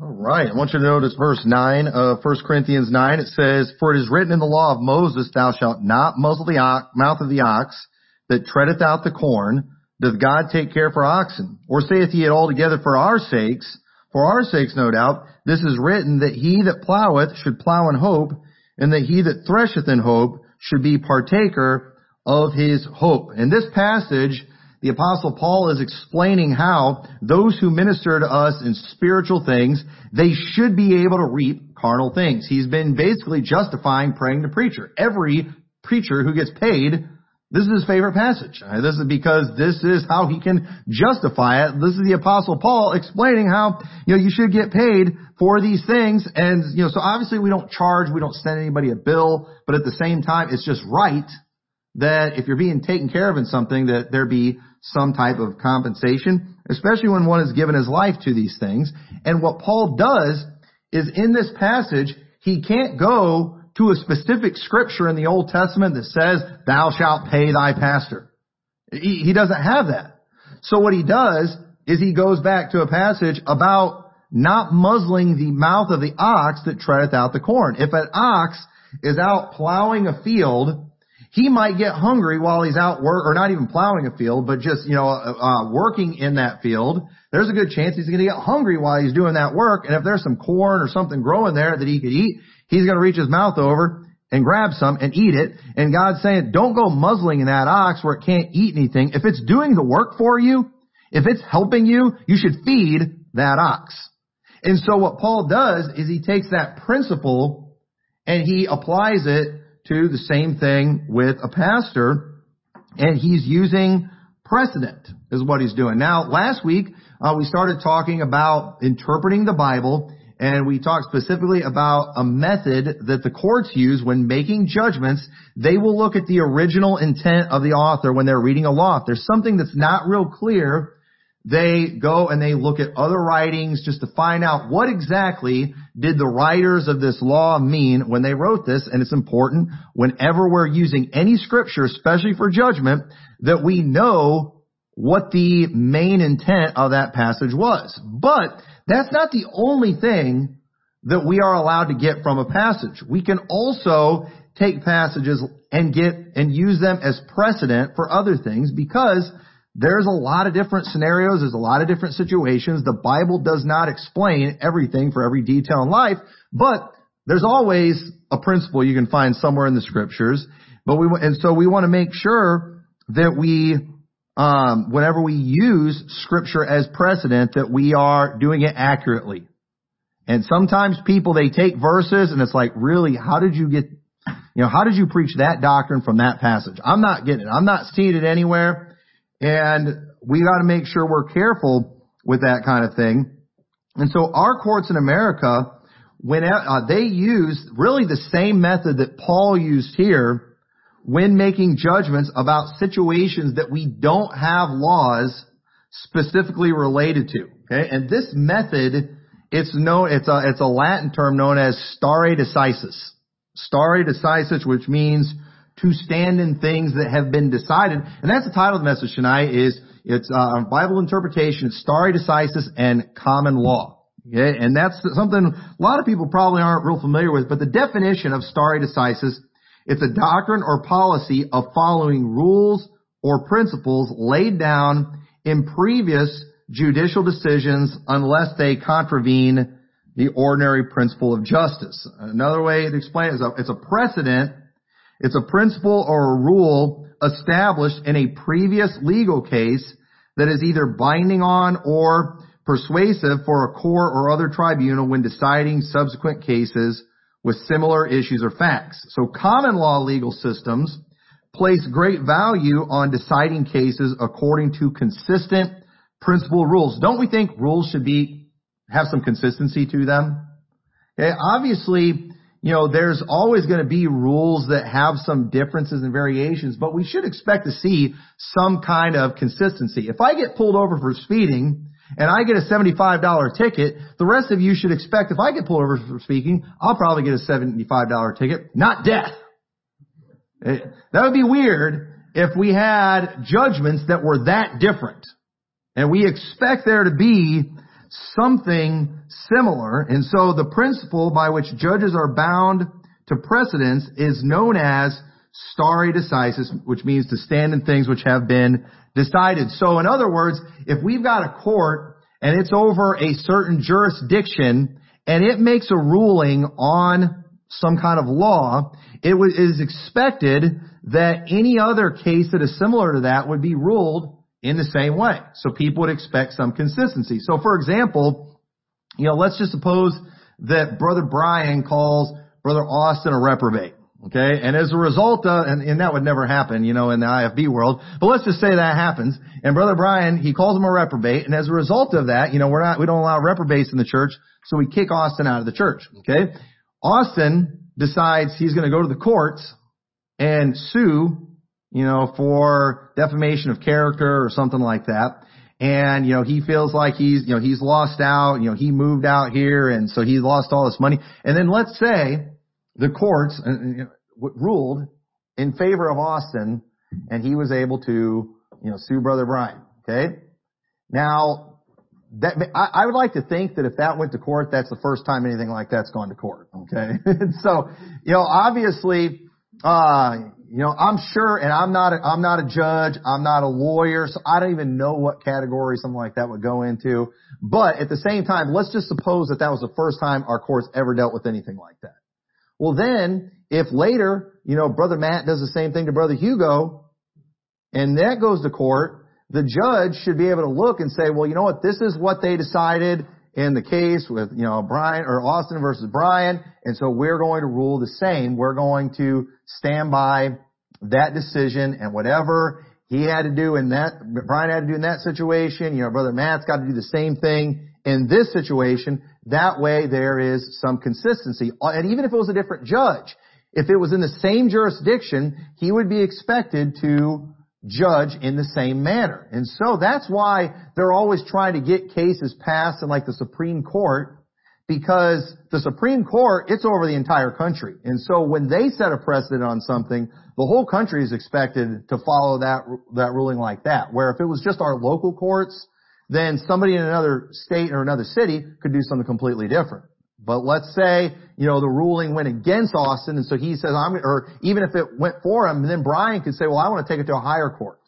All right. I want you to notice verse 9 of 1 Corinthians 9. It says, For it is written in the law of Moses, Thou shalt not muzzle the ox, mouth of the ox that treadeth out the corn. Doth God take care for oxen? Or saith he it altogether for our sakes? For our sakes, no doubt. This is written that he that ploweth should plow in hope, and that he that thresheth in hope should be partaker of his hope. And this passage, the apostle Paul is explaining how those who minister to us in spiritual things, they should be able to reap carnal things. He's been basically justifying praying to preacher. Every preacher who gets paid, this is his favorite passage. This is because this is how he can justify it. This is the apostle Paul explaining how, you know, you should get paid for these things. And, you know, so obviously we don't charge, we don't send anybody a bill, but at the same time, it's just right that if you're being taken care of in something, that there be some type of compensation, especially when one has given his life to these things. And what Paul does is in this passage, he can't go to a specific scripture in the Old Testament that says, thou shalt pay thy pastor. He, he doesn't have that. So what he does is he goes back to a passage about not muzzling the mouth of the ox that treadeth out the corn. If an ox is out plowing a field he might get hungry while he's out work, or not even plowing a field, but just, you know, uh, uh, working in that field. There's a good chance he's going to get hungry while he's doing that work. And if there's some corn or something growing there that he could eat, he's going to reach his mouth over and grab some and eat it. And God's saying, don't go muzzling in that ox where it can't eat anything. If it's doing the work for you, if it's helping you, you should feed that ox. And so what Paul does is he takes that principle and he applies it the same thing with a pastor, and he's using precedent is what he's doing. Now, last week, uh, we started talking about interpreting the Bible, and we talked specifically about a method that the courts use when making judgments. They will look at the original intent of the author when they're reading a law. If there's something that's not real clear, they go and they look at other writings just to find out what exactly did the writers of this law mean when they wrote this. And it's important whenever we're using any scripture, especially for judgment, that we know what the main intent of that passage was. But that's not the only thing that we are allowed to get from a passage. We can also take passages and get and use them as precedent for other things because there's a lot of different scenarios. There's a lot of different situations. The Bible does not explain everything for every detail in life, but there's always a principle you can find somewhere in the scriptures. But we, and so we want to make sure that we, um, whenever we use scripture as precedent, that we are doing it accurately. And sometimes people, they take verses and it's like, really, how did you get, you know, how did you preach that doctrine from that passage? I'm not getting it. I'm not seeing it anywhere. And we got to make sure we're careful with that kind of thing. And so our courts in America, when uh, they use really the same method that Paul used here when making judgments about situations that we don't have laws specifically related to. Okay, and this method, it's known, it's a it's a Latin term known as stare decisis. Stare decisis, which means to stand in things that have been decided. And that's the title of the message tonight is, it's, uh, Bible interpretation, stare decisis and common law. Okay? And that's something a lot of people probably aren't real familiar with, but the definition of stare decisis, it's a doctrine or policy of following rules or principles laid down in previous judicial decisions unless they contravene the ordinary principle of justice. Another way to explain it is a, it's a precedent it's a principle or a rule established in a previous legal case that is either binding on or persuasive for a court or other tribunal when deciding subsequent cases with similar issues or facts. So common law legal systems place great value on deciding cases according to consistent principle rules. Don't we think rules should be, have some consistency to them? Okay, obviously, you know, there's always going to be rules that have some differences and variations, but we should expect to see some kind of consistency. If I get pulled over for speeding and I get a $75 ticket, the rest of you should expect if I get pulled over for speeding, I'll probably get a $75 ticket, not death. It, that would be weird if we had judgments that were that different. And we expect there to be something similar. And so the principle by which judges are bound to precedence is known as stare decisis, which means to stand in things which have been decided. So in other words, if we've got a court and it's over a certain jurisdiction and it makes a ruling on some kind of law, it is expected that any other case that is similar to that would be ruled in the same way. So people would expect some consistency. So for example, you know, let's just suppose that Brother Brian calls Brother Austin a reprobate. Okay, and as a result of, and, and that would never happen, you know, in the IFB world, but let's just say that happens, and Brother Brian, he calls him a reprobate, and as a result of that, you know, we're not, we don't allow reprobates in the church, so we kick Austin out of the church, okay? Austin decides he's gonna go to the courts and sue you know, for defamation of character or something like that. And, you know, he feels like he's, you know, he's lost out, you know, he moved out here and so he lost all this money. And then let's say the courts uh, uh, ruled in favor of Austin and he was able to, you know, sue Brother Brian. Okay? Now, that, I, I would like to think that if that went to court, that's the first time anything like that's gone to court. Okay? so, you know, obviously, uh, you know, I'm sure, and I'm not, a, I'm not a judge, I'm not a lawyer, so I don't even know what category something like that would go into. But at the same time, let's just suppose that that was the first time our courts ever dealt with anything like that. Well then, if later, you know, Brother Matt does the same thing to Brother Hugo, and that goes to court, the judge should be able to look and say, well, you know what, this is what they decided, in the case with, you know, Brian or Austin versus Brian. And so we're going to rule the same. We're going to stand by that decision and whatever he had to do in that, Brian had to do in that situation, you know, brother Matt's got to do the same thing in this situation. That way there is some consistency. And even if it was a different judge, if it was in the same jurisdiction, he would be expected to judge in the same manner. And so that's why they're always trying to get cases passed in like the Supreme Court because the Supreme Court, it's over the entire country. And so when they set a precedent on something, the whole country is expected to follow that, that ruling like that. Where if it was just our local courts, then somebody in another state or another city could do something completely different. But let's say, you know, the ruling went against Austin and so he says, I'm, or even if it went for him, then Brian could say, well, I want to take it to a higher court.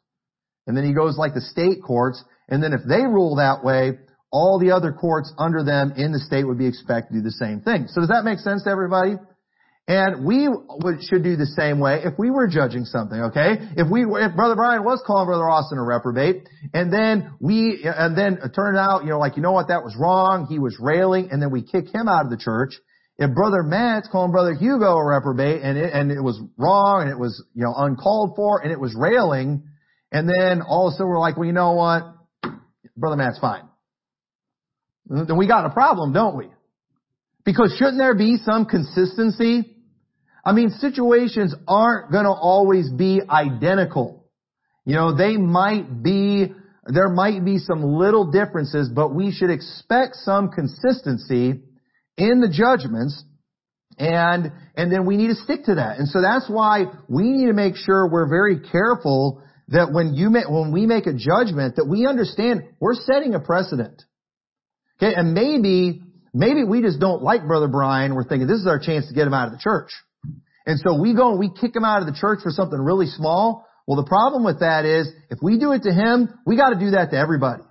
And then he goes like the state courts, and then if they rule that way, all the other courts under them in the state would be expected to do the same thing. So does that make sense to everybody? And we should do the same way if we were judging something, okay? If we, were, if Brother Brian was calling Brother Austin a reprobate, and then we, and then it turned out, you know, like, you know what, that was wrong, he was railing, and then we kick him out of the church. If Brother Matt's calling Brother Hugo a reprobate, and it, and it was wrong, and it was, you know, uncalled for, and it was railing, and then all of a sudden we're like, well, you know what? Brother Matt's fine. Then we got a problem, don't we? Because shouldn't there be some consistency I mean, situations aren't gonna always be identical. You know, they might be, there might be some little differences, but we should expect some consistency in the judgments and, and then we need to stick to that. And so that's why we need to make sure we're very careful that when you make, when we make a judgment that we understand we're setting a precedent. Okay, and maybe, maybe we just don't like Brother Brian. We're thinking this is our chance to get him out of the church. And so we go and we kick him out of the church for something really small. Well, the problem with that is if we do it to him, we got to do that to everybody.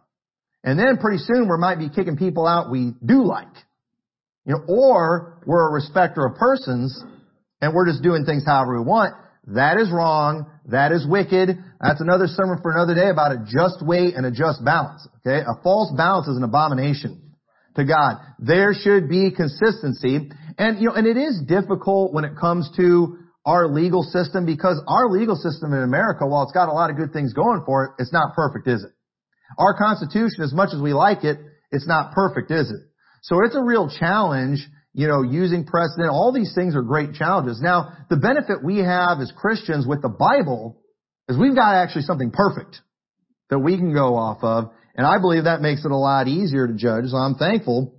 And then pretty soon we might be kicking people out we do like. You know, or we're a respecter of persons and we're just doing things however we want. That is wrong. That is wicked. That's another sermon for another day about a just weight and a just balance. Okay? A false balance is an abomination to God. There should be consistency. And, you know, and it is difficult when it comes to our legal system because our legal system in America, while it's got a lot of good things going for it, it's not perfect, is it? Our Constitution, as much as we like it, it's not perfect, is it? So it's a real challenge, you know, using precedent. All these things are great challenges. Now, the benefit we have as Christians with the Bible is we've got actually something perfect that we can go off of. And I believe that makes it a lot easier to judge. So I'm thankful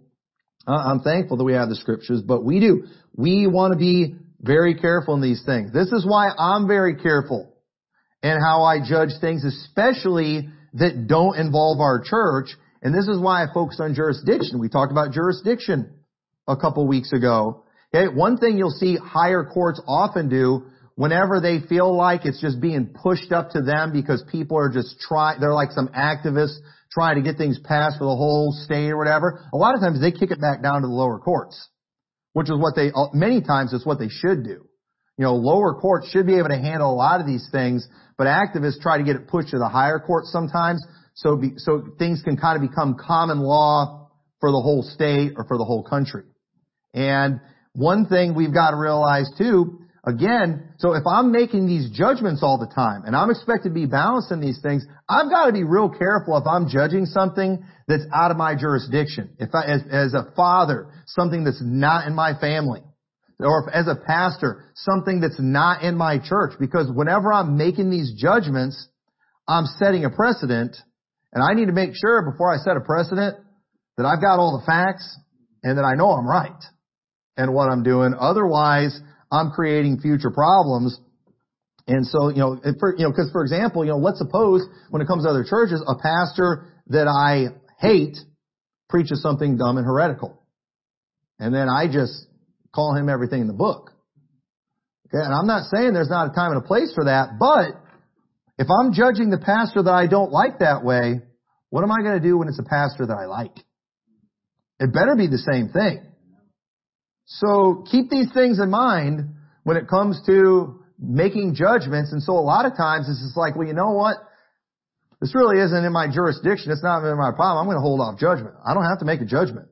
Uh, I'm thankful that we have the scriptures, but we do. We want to be very careful in these things. This is why I'm very careful in how I judge things, especially that don't involve our church, And this is why I focused on jurisdiction. We talked about jurisdiction a couple weeks ago. Okay, one thing you'll see higher courts often do whenever they feel like it's just being pushed up to them because people are just trying, they're like some activists trying to get things passed for the whole state or whatever. A lot of times they kick it back down to the lower courts, which is what they, uh, many times it's what they should do. You know, lower courts should be able to handle a lot of these things, but activists try to get it pushed to the higher courts sometimes so be, so things can kind of become common law for the whole state or for the whole country. And one thing we've got to realize too, again, so if I'm making these judgments all the time and I'm expected to be balanced in these things, I've got to be real careful if I'm judging something that's out of my jurisdiction. If I, as, as a father, something that's not in my family. Or if, as a pastor, something that's not in my church. Because whenever I'm making these judgments, I'm setting a precedent and I need to make sure before I set a precedent that I've got all the facts and that I know I'm right and what I'm doing. Otherwise, I'm creating future problems. And so, you know, for, you know, cause for example, you know, let's suppose when it comes to other churches, a pastor that I hate preaches something dumb and heretical. And then I just call him everything in the book. Okay. And I'm not saying there's not a time and a place for that, but if I'm judging the pastor that I don't like that way, what am I going to do when it's a pastor that I like? It better be the same thing. So keep these things in mind when it comes to making judgments. And so a lot of times it's just like, well, you know what? This really isn't in my jurisdiction. It's not in my problem. I'm going to hold off judgment. I don't have to make a judgment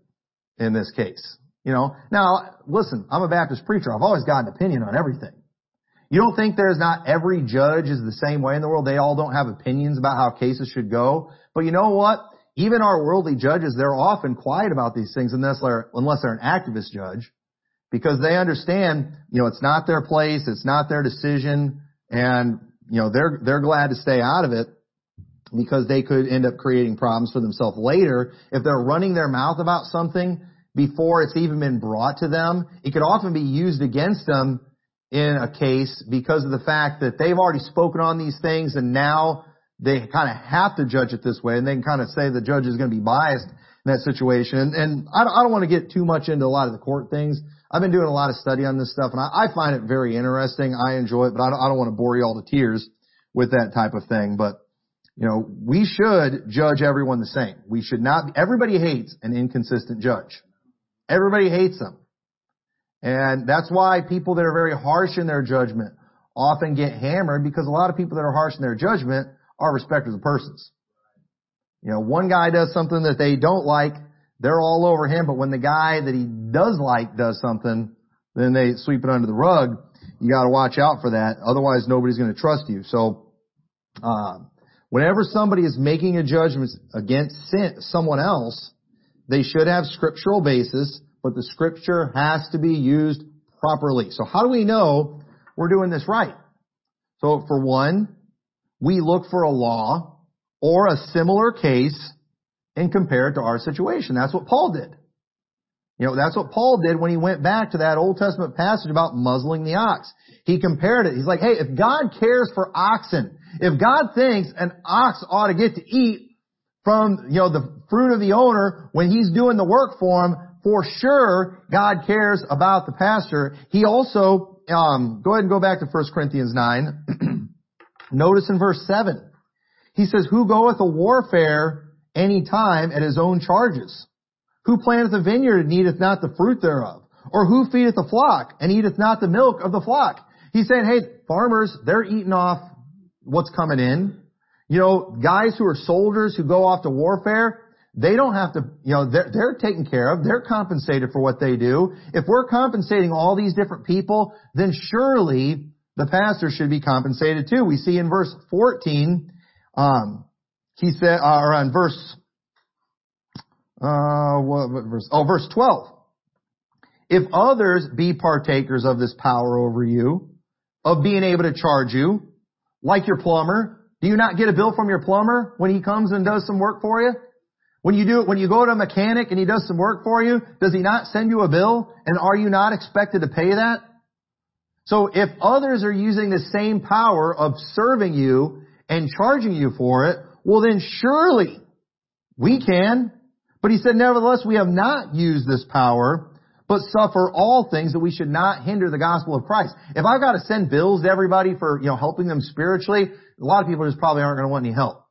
in this case. You know, now listen, I'm a Baptist preacher. I've always got an opinion on everything. You don't think there's not every judge is the same way in the world? They all don't have opinions about how cases should go. But you know what? Even our worldly judges, they're often quiet about these things unless they're, unless they're an activist judge because they understand, you know, it's not their place, it's not their decision, and, you know, they're, they're glad to stay out of it because they could end up creating problems for themselves later. If they're running their mouth about something before it's even been brought to them, it could often be used against them in a case because of the fact that they've already spoken on these things and now they kind of have to judge it this way and they can kind of say the judge is going to be biased that situation. And, I, don't, I don't want to get too much into a lot of the court things. I've been doing a lot of study on this stuff and I, I find it very interesting. I enjoy it, but I don't, I don't want to bore you all to tears with that type of thing. But, you know, we should judge everyone the same. We should not, everybody hates an inconsistent judge. Everybody hates them. And that's why people that are very harsh in their judgment often get hammered because a lot of people that are harsh in their judgment are respecters of persons. You know, one guy does something that they don't like, they're all over him, but when the guy that he does like does something, then they sweep it under the rug. You gotta watch out for that. Otherwise nobody's gonna trust you. So, uh, whenever somebody is making a judgment against someone else, they should have scriptural basis, but the scripture has to be used properly. So how do we know we're doing this right? So for one, we look for a law or a similar case and compare it to our situation. That's what Paul did. You know, that's what Paul did when he went back to that Old Testament passage about muzzling the ox. He compared it. He's like, hey, if God cares for oxen, if God thinks an ox ought to get to eat from, you know, the fruit of the owner when he's doing the work for him, for sure God cares about the pastor. He also, um, go ahead and go back to 1 Corinthians 9. Notice in verse 7. He says, who goeth a warfare any time at his own charges. Who planteth a vineyard and eateth not the fruit thereof? Or who feedeth the flock and eateth not the milk of the flock? He's saying, hey, farmers, they're eating off what's coming in. You know, guys who are soldiers who go off to warfare, they don't have to, you know, they're, they're taken care of. They're compensated for what they do. If we're compensating all these different people, then surely the pastor should be compensated too. We see in verse 14, um, he said, uh, or on verse, uh, what, what verse? Oh, verse 12. If others be partakers of this power over you, of being able to charge you, like your plumber, do you not get a bill from your plumber when he comes and does some work for you? When you do, it when you go to a mechanic and he does some work for you, does he not send you a bill? And are you not expected to pay that? So if others are using the same power of serving you and charging you for it, well then surely We can. But he said, nevertheless, we have not used this power, but suffer all things that we should not hinder the gospel of Christ. If I've got to send bills to everybody for, you know, helping them spiritually, a lot of people just probably aren't going to want any help.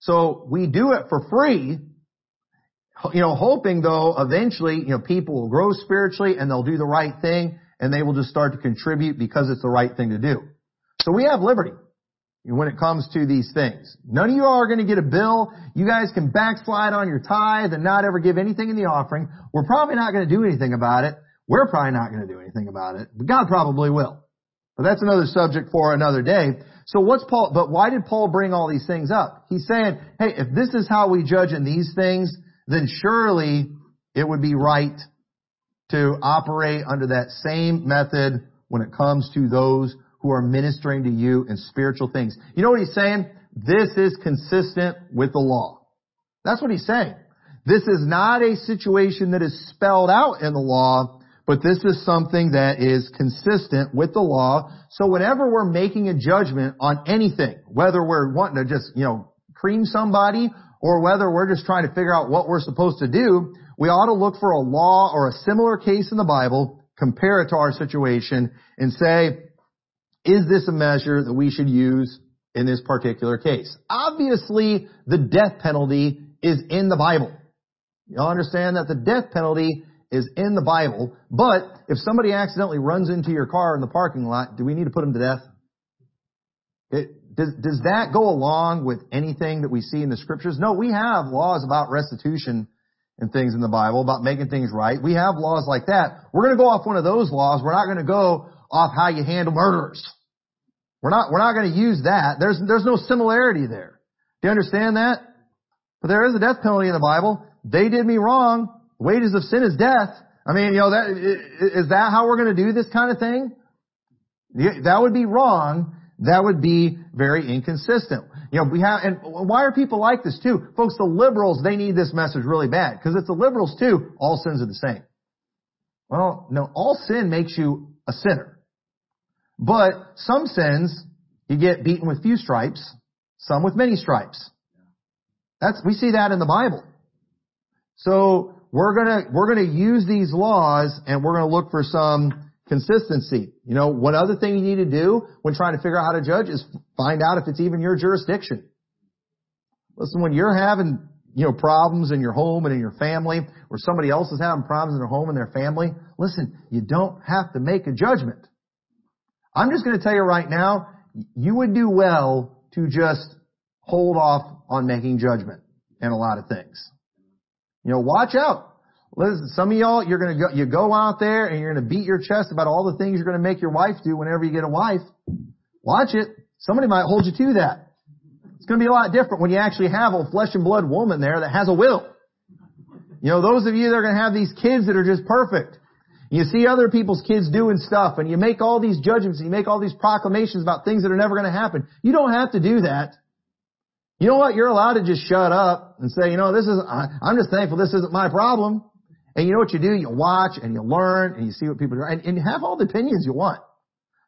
So we do it for free, you know, hoping though eventually, you know, people will grow spiritually and they'll do the right thing and they will just start to contribute because it's the right thing to do. So we have liberty when it comes to these things. None of you are going to get a bill. You guys can backslide on your tithe and not ever give anything in the offering. We're probably not going to do anything about it. We're probably not going to do anything about it, but God probably will. But that's another subject for another day. So what's Paul, but why did Paul bring all these things up? He's saying, hey, if this is how we judge in these things, then surely it would be right to operate under that same method when it comes to those who are ministering to you in spiritual things. You know what he's saying? This is consistent with the law. That's what he's saying. This is not a situation that is spelled out in the law, but this is something that is consistent with the law. So whenever we're making a judgment on anything, whether we're wanting to just, you know, cream somebody or whether we're just trying to figure out what we're supposed to do, we ought to look for a law or a similar case in the Bible, compare it to our situation, and say, is this a measure that we should use in this particular case? Obviously, the death penalty is in the Bible. Y'all understand that the death penalty is in the Bible, but if somebody accidentally runs into your car in the parking lot, do we need to put them to death? It, does, does that go along with anything that we see in the scriptures? No, we have laws about restitution and things in the Bible, about making things right. We have laws like that. We're going to go off one of those laws. We're not going to go off how you handle murderers. We're not, we're not going to use that. There's, there's no similarity there. Do you understand that? But there is a death penalty in the Bible. They did me wrong. Wages of sin is death. I mean, you know, that, is that how we're going to do this kind of thing? That would be wrong. That would be very inconsistent. You know, we have, and why are people like this too? Folks, the liberals, they need this message really bad. Because it's the liberals too, all sins are the same. Well, no, all sin makes you a sinner. But some sins, you get beaten with few stripes, some with many stripes. That's, we see that in the Bible. So we're gonna, we're gonna use these laws and we're gonna look for some consistency. You know, one other thing you need to do when trying to figure out how to judge is find out if it's even your jurisdiction. Listen, when you're having, you know, problems in your home and in your family, or somebody else is having problems in their home and their family, listen, you don't have to make a judgment. I'm just going to tell you right now, you would do well to just hold off on making judgment in a lot of things. You know, watch out. Listen, some of y'all, you're going to go, you go out there and you're going to beat your chest about all the things you're going to make your wife do whenever you get a wife. Watch it. Somebody might hold you to that. It's going to be a lot different when you actually have a flesh and blood woman there that has a will. You know, those of you that are going to have these kids that are just perfect. You see other people's kids doing stuff and you make all these judgments and you make all these proclamations about things that are never going to happen. You don't have to do that. You know what? You're allowed to just shut up and say, you know, this is, I'm just thankful this isn't my problem. And you know what you do? You watch and you learn and you see what people do and, and have all the opinions you want.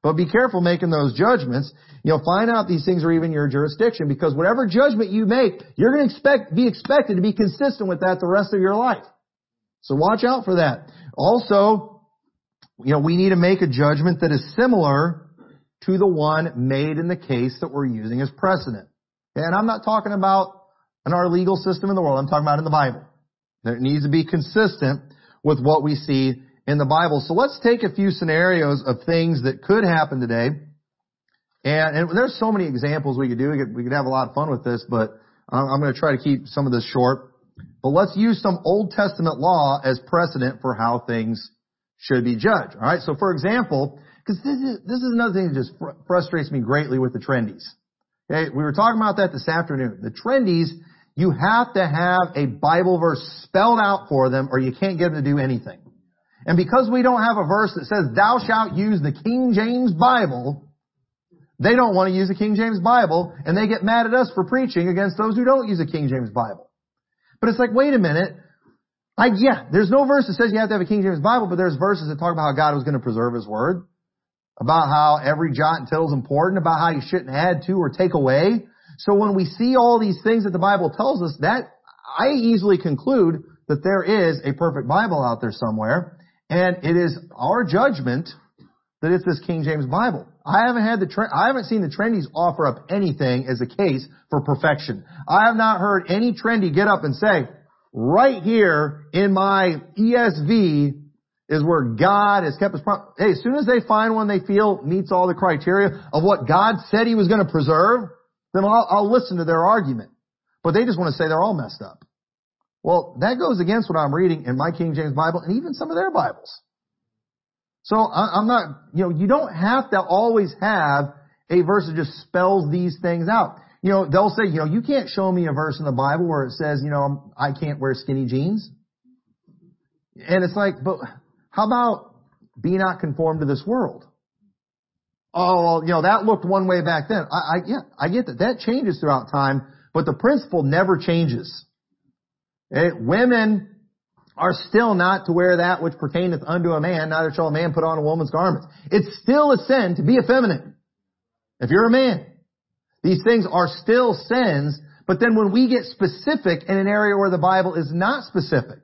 But be careful making those judgments. You'll find out these things are even your jurisdiction because whatever judgment you make, you're going to expect, be expected to be consistent with that the rest of your life. So watch out for that. Also, you know, we need to make a judgment that is similar to the one made in the case that we're using as precedent. And I'm not talking about in our legal system in the world. I'm talking about in the Bible. It needs to be consistent with what we see in the Bible. So let's take a few scenarios of things that could happen today. And, and there's so many examples we could do. We could, we could have a lot of fun with this, but I'm going to try to keep some of this short. But let's use some Old Testament law as precedent for how things should be judged. All right. So, for example, because this is this is another thing that just fr- frustrates me greatly with the trendies. Okay, we were talking about that this afternoon. The trendies, you have to have a Bible verse spelled out for them, or you can't get them to do anything. And because we don't have a verse that says, "Thou shalt use the King James Bible," they don't want to use the King James Bible, and they get mad at us for preaching against those who don't use the King James Bible. But it's like, wait a minute. Like, yeah, there's no verse that says you have to have a King James Bible, but there's verses that talk about how God was going to preserve His Word, about how every jot and tittle is important, about how you shouldn't add to or take away. So when we see all these things that the Bible tells us, that I easily conclude that there is a perfect Bible out there somewhere, and it is our judgment that it's this King James Bible. I haven't had the tre- I haven't seen the trendies offer up anything as a case for perfection. I have not heard any trendy get up and say, right here in my ESV is where God has kept his promise. Hey, as soon as they find one they feel meets all the criteria of what God said he was going to preserve, then I'll, I'll listen to their argument. But they just want to say they're all messed up. Well, that goes against what I'm reading in my King James Bible and even some of their Bibles. So I'm not, you know, you don't have to always have a verse that just spells these things out. You know, they'll say, you know, you can't show me a verse in the Bible where it says, you know, I can't wear skinny jeans. And it's like, but how about be not conformed to this world? Oh, you know, that looked one way back then. I, I, yeah, I get that. That changes throughout time, but the principle never changes. Okay? Women are still not to wear that which pertaineth unto a man, neither shall a man put on a woman's garments. It's still a sin to be effeminate. If you're a man. These things are still sins, but then when we get specific in an area where the Bible is not specific,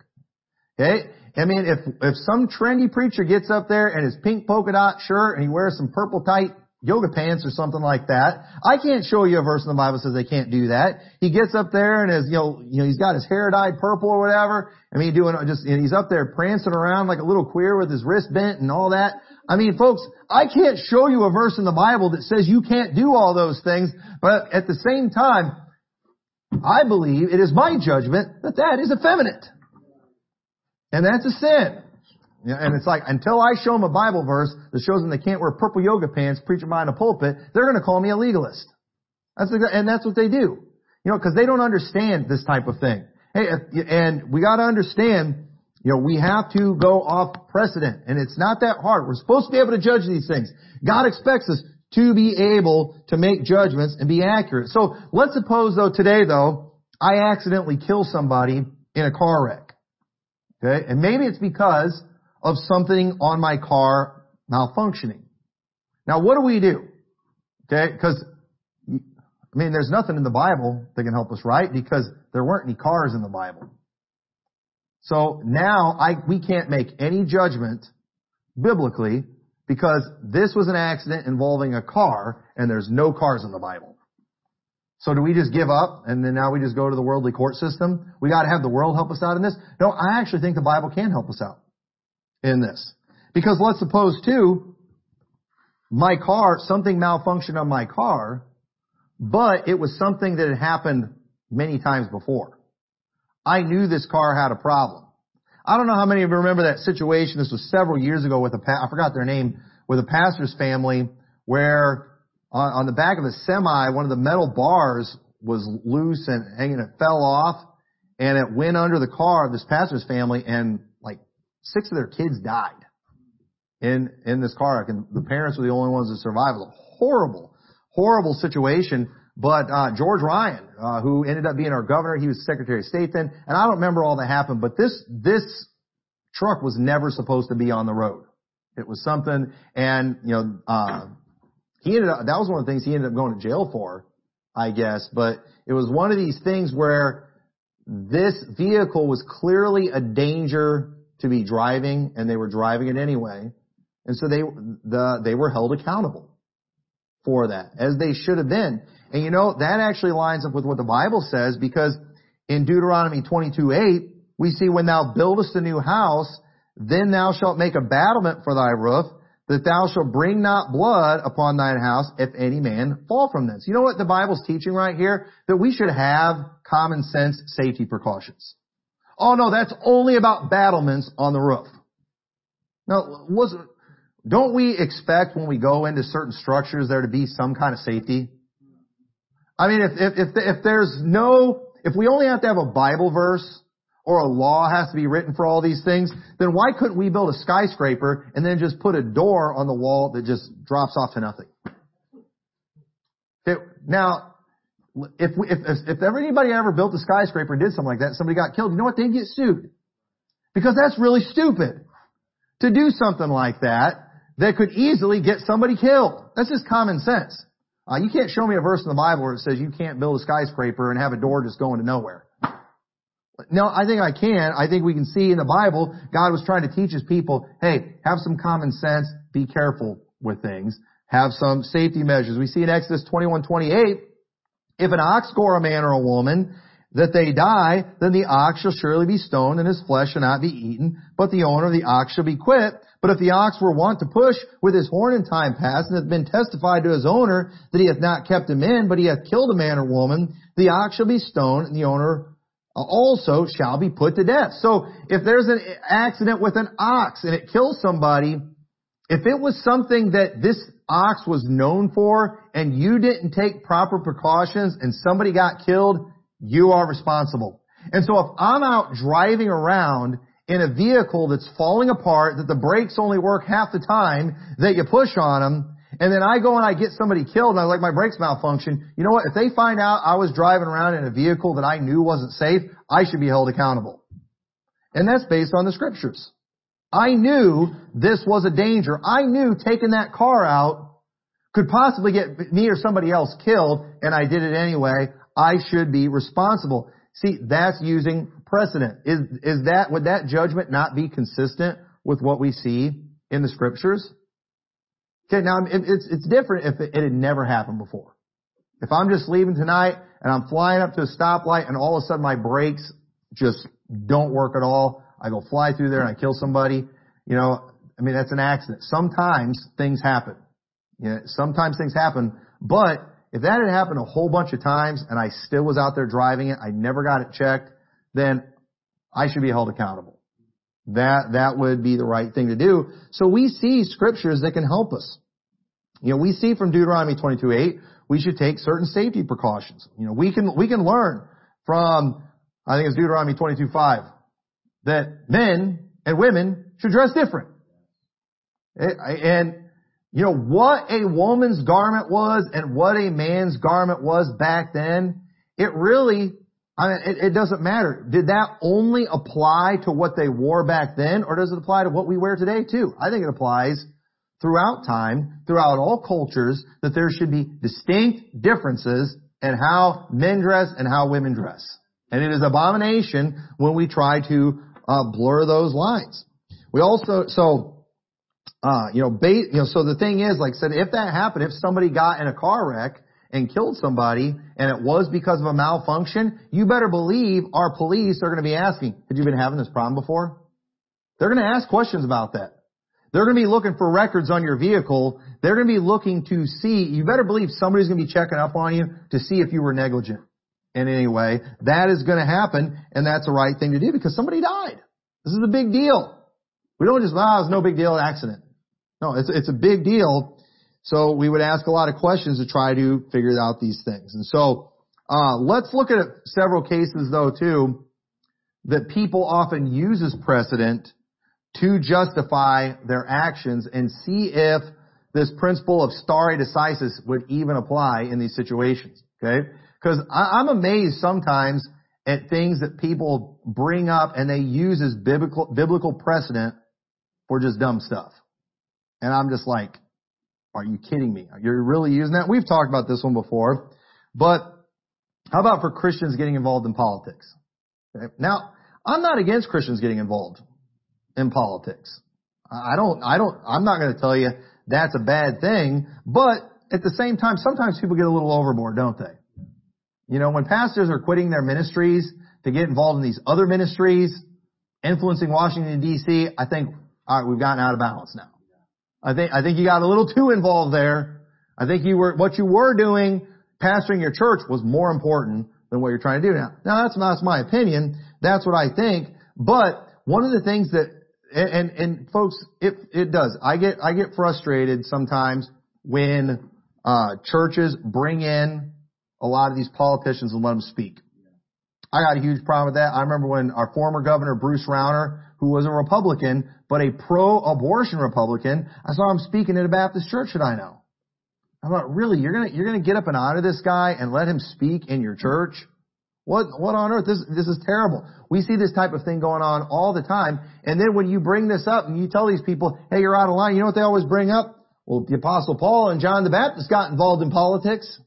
okay? I mean, if, if some trendy preacher gets up there and his pink polka dot shirt and he wears some purple tight yoga pants or something like that. I can't show you a verse in the Bible that says they can't do that. He gets up there and his, you know, you know, he's got his hair dyed purple or whatever. I mean, doing just, and he's up there prancing around like a little queer with his wrist bent and all that. I mean, folks, I can't show you a verse in the Bible that says you can't do all those things, but at the same time, I believe it is my judgment that that is effeminate. And that's a sin. And it's like, until I show them a Bible verse that shows them they can't wear purple yoga pants preaching behind a pulpit, they're going to call me a legalist. That's and that's what they do. You know, because they don't understand this type of thing. Hey, and we got to understand, you know, we have to go off precedent, and it's not that hard. We're supposed to be able to judge these things. God expects us to be able to make judgments and be accurate. So let's suppose though today though, I accidentally kill somebody in a car wreck. Okay? And maybe it's because of something on my car malfunctioning. Now what do we do? Okay, because I mean, there's nothing in the Bible that can help us, right? Because there weren't any cars in the Bible. So now I, we can't make any judgment biblically because this was an accident involving a car and there's no cars in the Bible. So do we just give up and then now we just go to the worldly court system? We gotta have the world help us out in this? No, I actually think the Bible can help us out in this. Because let's suppose too, my car, something malfunctioned on my car, but it was something that had happened many times before. I knew this car had a problem. I don't know how many of you remember that situation. This was several years ago with a, I forgot their name, with a pastor's family where on, on the back of a semi, one of the metal bars was loose and hanging, it fell off and it went under the car of this pastor's family and six of their kids died in, in this car wreck, and the parents were the only ones that survived. It was a horrible, horrible situation. But uh, George Ryan, uh, who ended up being our governor, he was Secretary of State then, and I don't remember all that happened, but this this truck was never supposed to be on the road. It was something, and you know, uh, he ended up. That was one of the things he ended up going to jail for, I guess. But it was one of these things where this vehicle was clearly a danger to be driving and they were driving it anyway. And so they, the, they were held accountable for that as they should have been. And you know, that actually lines up with what the Bible says because in Deuteronomy 22, 8, we see when thou buildest a new house, then thou shalt make a battlement for thy roof, that thou shalt bring not blood upon thine house if any man fall from this. You know what the Bible's teaching right here? That we should have common sense safety precautions. Oh no, that's only about battlements on the roof. Now, was, don't we expect when we go into certain structures there to be some kind of safety? I mean, if, if, if, if there's no, if we only have to have a Bible verse or a law has to be written for all these things, then why couldn't we build a skyscraper and then just put a door on the wall that just drops off to nothing? Okay, now, if, if, if ever anybody ever built a skyscraper and did something like that, somebody got killed, you know what? They'd get sued. Because that's really stupid. To do something like that, that could easily get somebody killed. That's just common sense. Uh, you can't show me a verse in the Bible where it says you can't build a skyscraper and have a door just going to nowhere. No, I think I can. I think we can see in the Bible, God was trying to teach his people, hey, have some common sense, be careful with things, have some safety measures. We see in Exodus 21, 28, if an ox gore a man or a woman, that they die, then the ox shall surely be stoned and his flesh shall not be eaten, but the owner of the ox shall be quit. But if the ox were wont to push with his horn in time past, and hath been testified to his owner that he hath not kept him in, but he hath killed a man or woman, the ox shall be stoned, and the owner uh, also shall be put to death. So if there's an accident with an ox and it kills somebody, if it was something that this ox was known for and you didn't take proper precautions and somebody got killed, you are responsible. And so if I'm out driving around in a vehicle that's falling apart, that the brakes only work half the time that you push on them, and then I go and I get somebody killed and I like my brakes malfunction, you know what? If they find out I was driving around in a vehicle that I knew wasn't safe, I should be held accountable. And that's based on the scriptures. I knew this was a danger. I knew taking that car out could possibly get me or somebody else killed and I did it anyway. I should be responsible. See, that's using precedent. Is, is that, would that judgment not be consistent with what we see in the scriptures? Okay, now it's, it's different if it, it had never happened before. If I'm just leaving tonight and I'm flying up to a stoplight and all of a sudden my brakes just don't work at all, I go fly through there and I kill somebody, you know, I mean, that's an accident. Sometimes things happen. You know, sometimes things happen, but if that had happened a whole bunch of times and I still was out there driving it, I never got it checked, then I should be held accountable. That, that would be the right thing to do. So we see scriptures that can help us. You know, we see from Deuteronomy 22:8, we should take certain safety precautions. You know, we can, we can learn from, I think it's Deuteronomy 22:5, that men and women should dress different. Eh, and, you know, what a woman's garment was and what a man's garment was back then, it really I mean, it, it, doesn't matter. Did that only apply to what they wore back then, or does it apply to what we wear today too? I think it applies throughout time, throughout all cultures, that there should be distinct differences in how men dress and how women dress. And it is abomination when we try to uh, blur those lines. We also, so, uh, you know, ba- you know, so the thing is, like I said, if that happened, if somebody got in a car wreck and killed somebody and it was because of a malfunction, you better believe our police are going to be asking, have you been having this problem before? They're going to ask questions about that. They're going to be looking for records on your vehicle. They're going to be looking to see, you better believe somebody's going to be checking up on you to see if you were negligent in any way. That is going to happen and that's the right thing to do because somebody died. This is a big deal. We don't just, ah, it's no big deal, accident. No, it's, it's a big deal so we would ask a lot of questions to try to figure out these things. And so, uh, let's look at several cases though too, that people often use as precedent to justify their actions and see if this principle of stare decisis would even apply in these situations. Okay? Cause I'm amazed sometimes at things that people bring up and they use as biblical, biblical precedent for just dumb stuff. And I'm just like, are you kidding me? You're really using that? We've talked about this one before, but how about for Christians getting involved in politics? Okay. Now, I'm not against Christians getting involved in politics. I don't, I don't, I'm not going to tell you that's a bad thing, but at the same time, sometimes people get a little overboard, don't they? You know, when pastors are quitting their ministries to get involved in these other ministries, influencing Washington DC, I think, alright, we've gotten out of balance now. I think, I think you got a little too involved there. I think you were, what you were doing, pastoring your church was more important than what you're trying to do now. Now that's, that's my opinion. That's what I think. But one of the things that, and, and, and folks, it, it does. I get, I get frustrated sometimes when, uh, churches bring in a lot of these politicians and let them speak. I got a huge problem with that. I remember when our former governor, Bruce Rauner, who was a Republican, but a pro-abortion Republican. I saw him speaking at a Baptist church that I know. I thought, really, you're gonna, you're gonna get up and honor this guy and let him speak in your church? What, what on earth? This, this is terrible. We see this type of thing going on all the time. And then when you bring this up and you tell these people, hey, you're out of line, you know what they always bring up? Well, the apostle Paul and John the Baptist got involved in politics.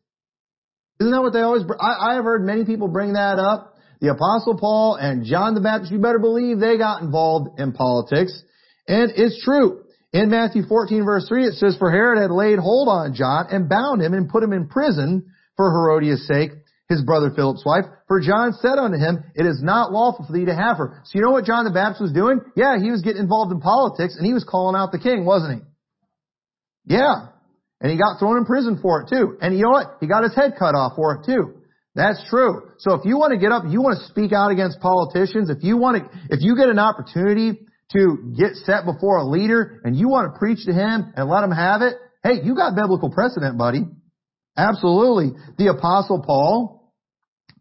Isn't that what they always, I, I have heard many people bring that up The apostle Paul and John the Baptist, you better believe they got involved in politics. And it's true. In Matthew 14 verse 3 it says, For Herod had laid hold on John and bound him and put him in prison for Herodias' sake, his brother Philip's wife. For John said unto him, It is not lawful for thee to have her. So you know what John the Baptist was doing? Yeah, he was getting involved in politics and he was calling out the king, wasn't he? Yeah. And he got thrown in prison for it too. And you know what? He got his head cut off for it too. That's true. So if you want to get up, you want to speak out against politicians, if you want to, if you get an opportunity to get set before a leader and you want to preach to him and let him have it, hey, you got biblical precedent, buddy. Absolutely. The apostle Paul,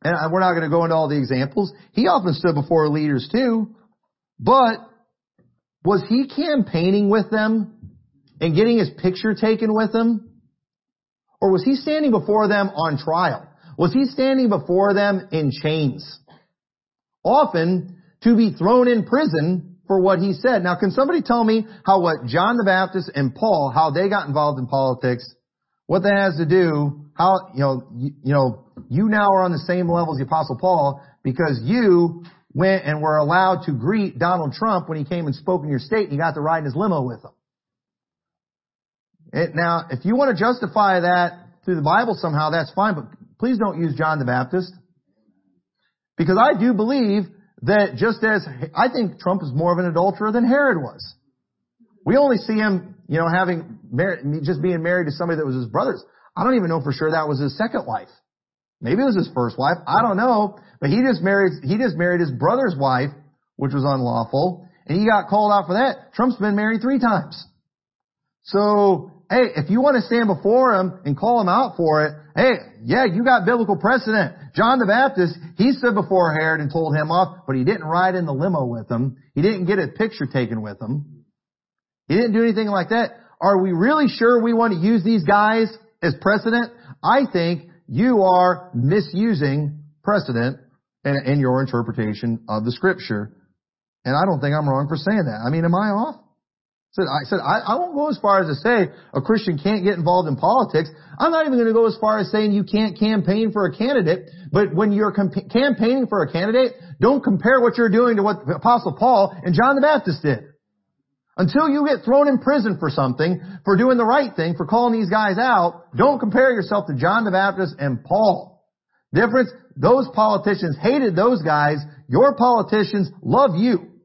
and we're not going to go into all the examples, he often stood before leaders too, but was he campaigning with them and getting his picture taken with them? Or was he standing before them on trial? Was he standing before them in chains? Often to be thrown in prison for what he said. Now, can somebody tell me how what John the Baptist and Paul, how they got involved in politics, what that has to do, how, you know, you, you know, you now are on the same level as the Apostle Paul because you went and were allowed to greet Donald Trump when he came and spoke in your state and you got to ride in his limo with him. It, now, if you want to justify that through the Bible somehow, that's fine, but please don't use John the Baptist. Because I do believe that just as, I think Trump is more of an adulterer than Herod was. We only see him, you know, having, just being married to somebody that was his brother's. I don't even know for sure that was his second wife. Maybe it was his first wife. I don't know. But he just married, he just married his brother's wife, which was unlawful, and he got called out for that. Trump's been married three times. So, hey, if you want to stand before him and call him out for it, hey, yeah, you got biblical precedent. John the Baptist, he stood before Herod and told him off, but he didn't ride in the limo with him. He didn't get a picture taken with him. He didn't do anything like that. Are we really sure we want to use these guys as precedent? I think you are misusing precedent in, in your interpretation of the scripture. And I don't think I'm wrong for saying that. I mean, am I off? Said, I said, I, I won't go as far as to say a Christian can't get involved in politics. I'm not even going to go as far as saying you can't campaign for a candidate. But when you're comp- campaigning for a candidate, don't compare what you're doing to what Apostle Paul and John the Baptist did. Until you get thrown in prison for something, for doing the right thing, for calling these guys out, don't compare yourself to John the Baptist and Paul. Difference, those politicians hated those guys. Your politicians love you.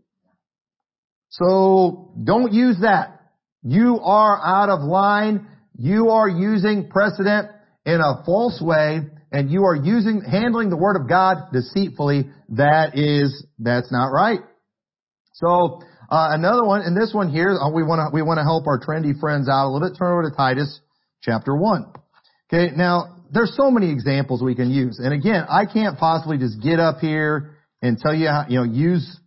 So don't use that. You are out of line. You are using precedent in a false way and you are using, handling the word of God deceitfully. That is, that's not right. So, uh, another one, and this one here, uh, we want to, we want to help our trendy friends out a little bit. Turn over to Titus chapter 1. Okay, now, there's so many examples we can use. And again, I can't possibly just get up here and tell you how, you know, use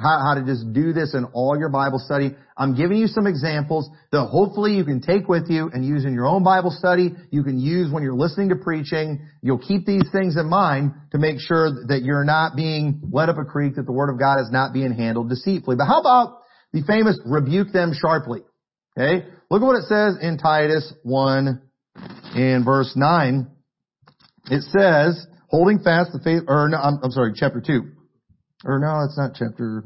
how, how to just do this in all your Bible study. I'm giving you some examples that hopefully you can take with you and use in your own Bible study. You can use when you're listening to preaching. You'll keep these things in mind to make sure that you're not being led up a creek, that the Word of God is not being handled deceitfully. But how about the famous rebuke them sharply? Okay? Look at what it says in Titus 1 in verse 9. It says, holding fast the faith, or no, I'm, I'm sorry, chapter 2. Or no, it's not chapter.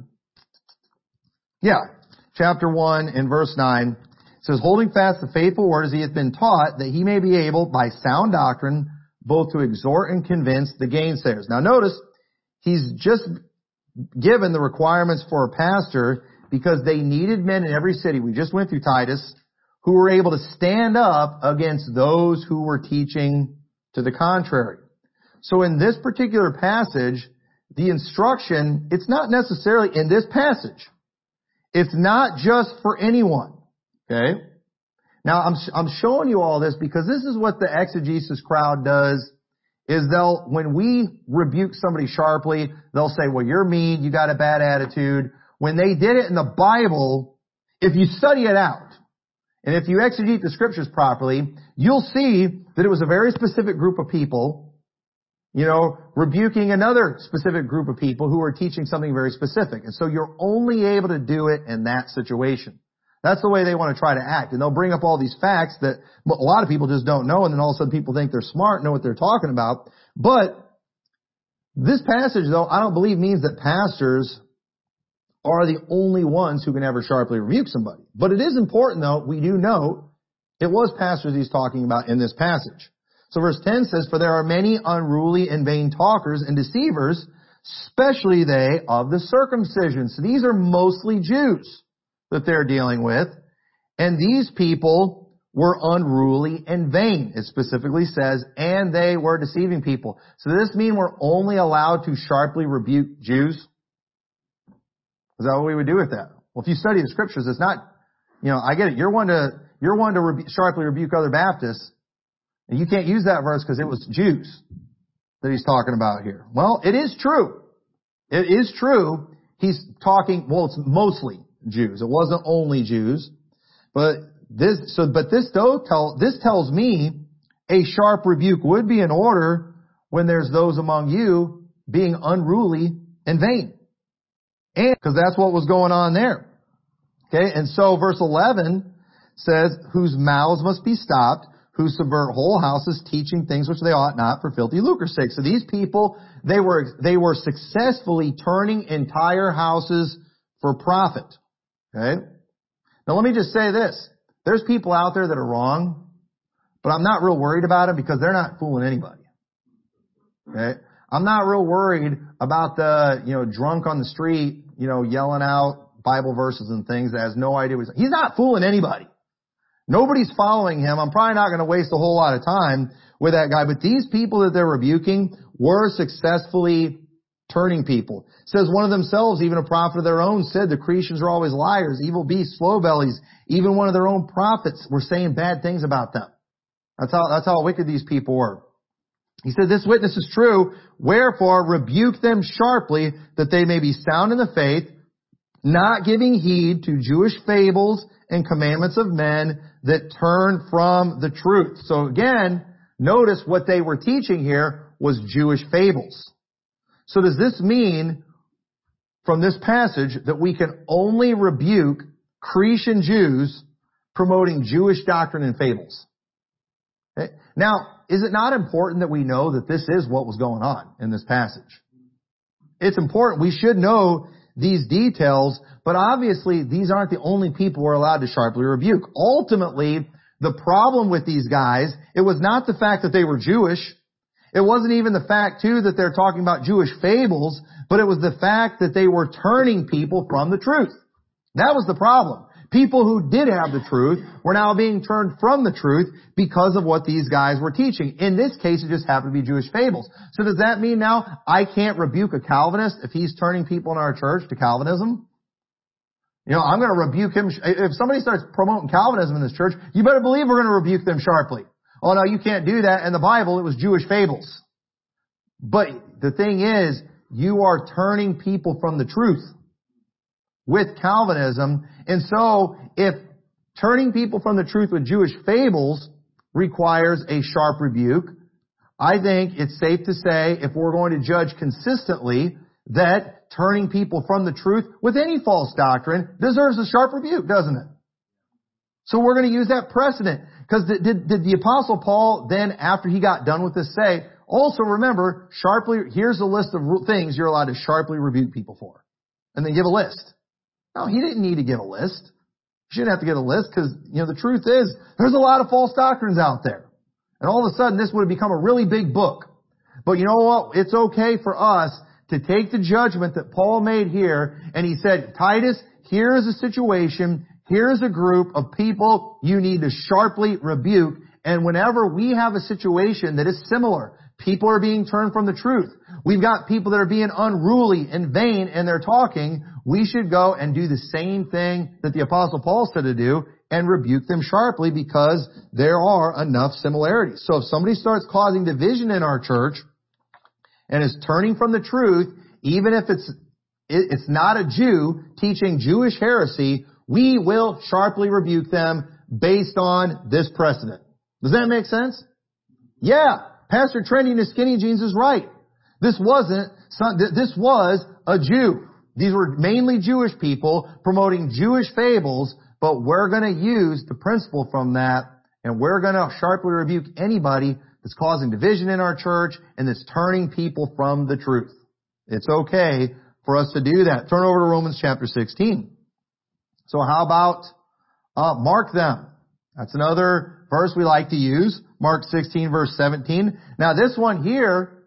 Yeah, chapter 1 in verse 9. It says, holding fast the faithful word as he hath been taught, that he may be able, by sound doctrine, both to exhort and convince the gainsayers. Now notice, he's just given the requirements for a pastor because they needed men in every city. We just went through Titus who were able to stand up against those who were teaching to the contrary. So in this particular passage, the instruction, it's not necessarily in this passage. It's not just for anyone. Okay? Now I'm, I'm showing you all this because this is what the exegesis crowd does is they'll, when we rebuke somebody sharply, they'll say, well, you're mean, you got a bad attitude. When they did it in the Bible, if you study it out, and if you exegete the scriptures properly, you'll see that it was a very specific group of people you know, rebuking another specific group of people who are teaching something very specific. And so you're only able to do it in that situation. That's the way they want to try to act. And they'll bring up all these facts that a lot of people just don't know. And then all of a sudden people think they're smart, know what they're talking about. But This passage though, I don't believe means that pastors are the only ones who can ever sharply rebuke somebody. But it is important though, we do note, it was pastors he's talking about in this passage. So verse 10 says, For there are many unruly and vain talkers and deceivers, especially they of the circumcision. So these are mostly Jews that they're dealing with. And these people were unruly and vain. It specifically says, and they were deceiving people. So does this mean we're only allowed to sharply rebuke Jews? Is that what we would do with that? Well, if you study the scriptures, it's not, you know, I get it. You're one to, you're one to rebu- sharply rebuke other Baptists. And you can't use that verse because it was Jews that he's talking about here. Well, it is true. It is true. He's talking, well, it's mostly Jews. It wasn't only Jews. But this, so, but this though tell, this tells me a sharp rebuke would be in order when there's those among you being unruly and vain. And, cause that's what was going on there. Okay. And so verse 11 says, whose mouths must be stopped, who subvert whole houses, teaching things which they ought not for filthy lucre's sake. So these people, they were, they were successfully turning entire houses for profit. Okay? Now let me just say this. There's people out there that are wrong, but I'm not real worried about them because they're not fooling anybody. Okay? I'm not real worried about the, you know, drunk on the street, you know, yelling out Bible verses and things that has no idea what he's, he's not fooling anybody. Nobody's following him. I'm probably not going to waste a whole lot of time with that guy, but these people that they're rebuking were successfully turning people. It says one of themselves, even a prophet of their own, said the Cretians are always liars, evil beasts, slow bellies. Even one of their own prophets were saying bad things about them. That's how, that's how wicked these people were. He said, this witness is true, wherefore rebuke them sharply that they may be sound in the faith, not giving heed to Jewish fables and commandments of men that turn from the truth. So again, notice what they were teaching here was Jewish fables. So does this mean from this passage that we can only rebuke Cretan Jews promoting Jewish doctrine and fables? Okay. Now, is it not important that we know that this is what was going on in this passage? It's important. We should know these details, but obviously these aren't the only people we're allowed to sharply rebuke. Ultimately, the problem with these guys, it was not the fact that they were Jewish. It wasn't even the fact too that they're talking about Jewish fables, but it was the fact that they were turning people from the truth. That was the problem. People who did have the truth were now being turned from the truth because of what these guys were teaching. In this case, it just happened to be Jewish fables. So does that mean now I can't rebuke a Calvinist if he's turning people in our church to Calvinism? You know, I'm going to rebuke him. If somebody starts promoting Calvinism in this church, you better believe we're going to rebuke them sharply. Oh no, you can't do that. In the Bible, it was Jewish fables. But the thing is, you are turning people from the truth with Calvinism. And so, if turning people from the truth with Jewish fables requires a sharp rebuke, I think it's safe to say, if we're going to judge consistently, that turning people from the truth with any false doctrine deserves a sharp rebuke, doesn't it? So we're going to use that precedent. Because did, did, did, the apostle Paul then, after he got done with this say, also remember, sharply, here's a list of things you're allowed to sharply rebuke people for. And then give a list. No, he didn't need to give a list. He shouldn't have to give a list because, you know, the truth is, there's a lot of false doctrines out there. And all of a sudden, this would have become a really big book. But you know what? It's okay for us to take the judgment that Paul made here, and he said, Titus, here is a situation, here's a group of people you need to sharply rebuke, and whenever we have a situation that is similar, people are being turned from the truth, we've got people that are being unruly and vain and they're talking, we should go and do the same thing that the apostle Paul said to do and rebuke them sharply because there are enough similarities. So if somebody starts causing division in our church, and is turning from the truth, even if it's, it's not a Jew teaching Jewish heresy, we will sharply rebuke them based on this precedent. Does that make sense? Yeah. Pastor Trendy in his skinny jeans is right. This wasn't, this was a Jew. These were mainly Jewish people promoting Jewish fables, but we're going to use the principle from that and we're going to sharply rebuke anybody that's causing division in our church and that's turning people from the truth. It's okay for us to do that. Turn over to Romans chapter 16. So how about uh, mark them? That's another verse we like to use. Mark 16 verse 17. Now this one here,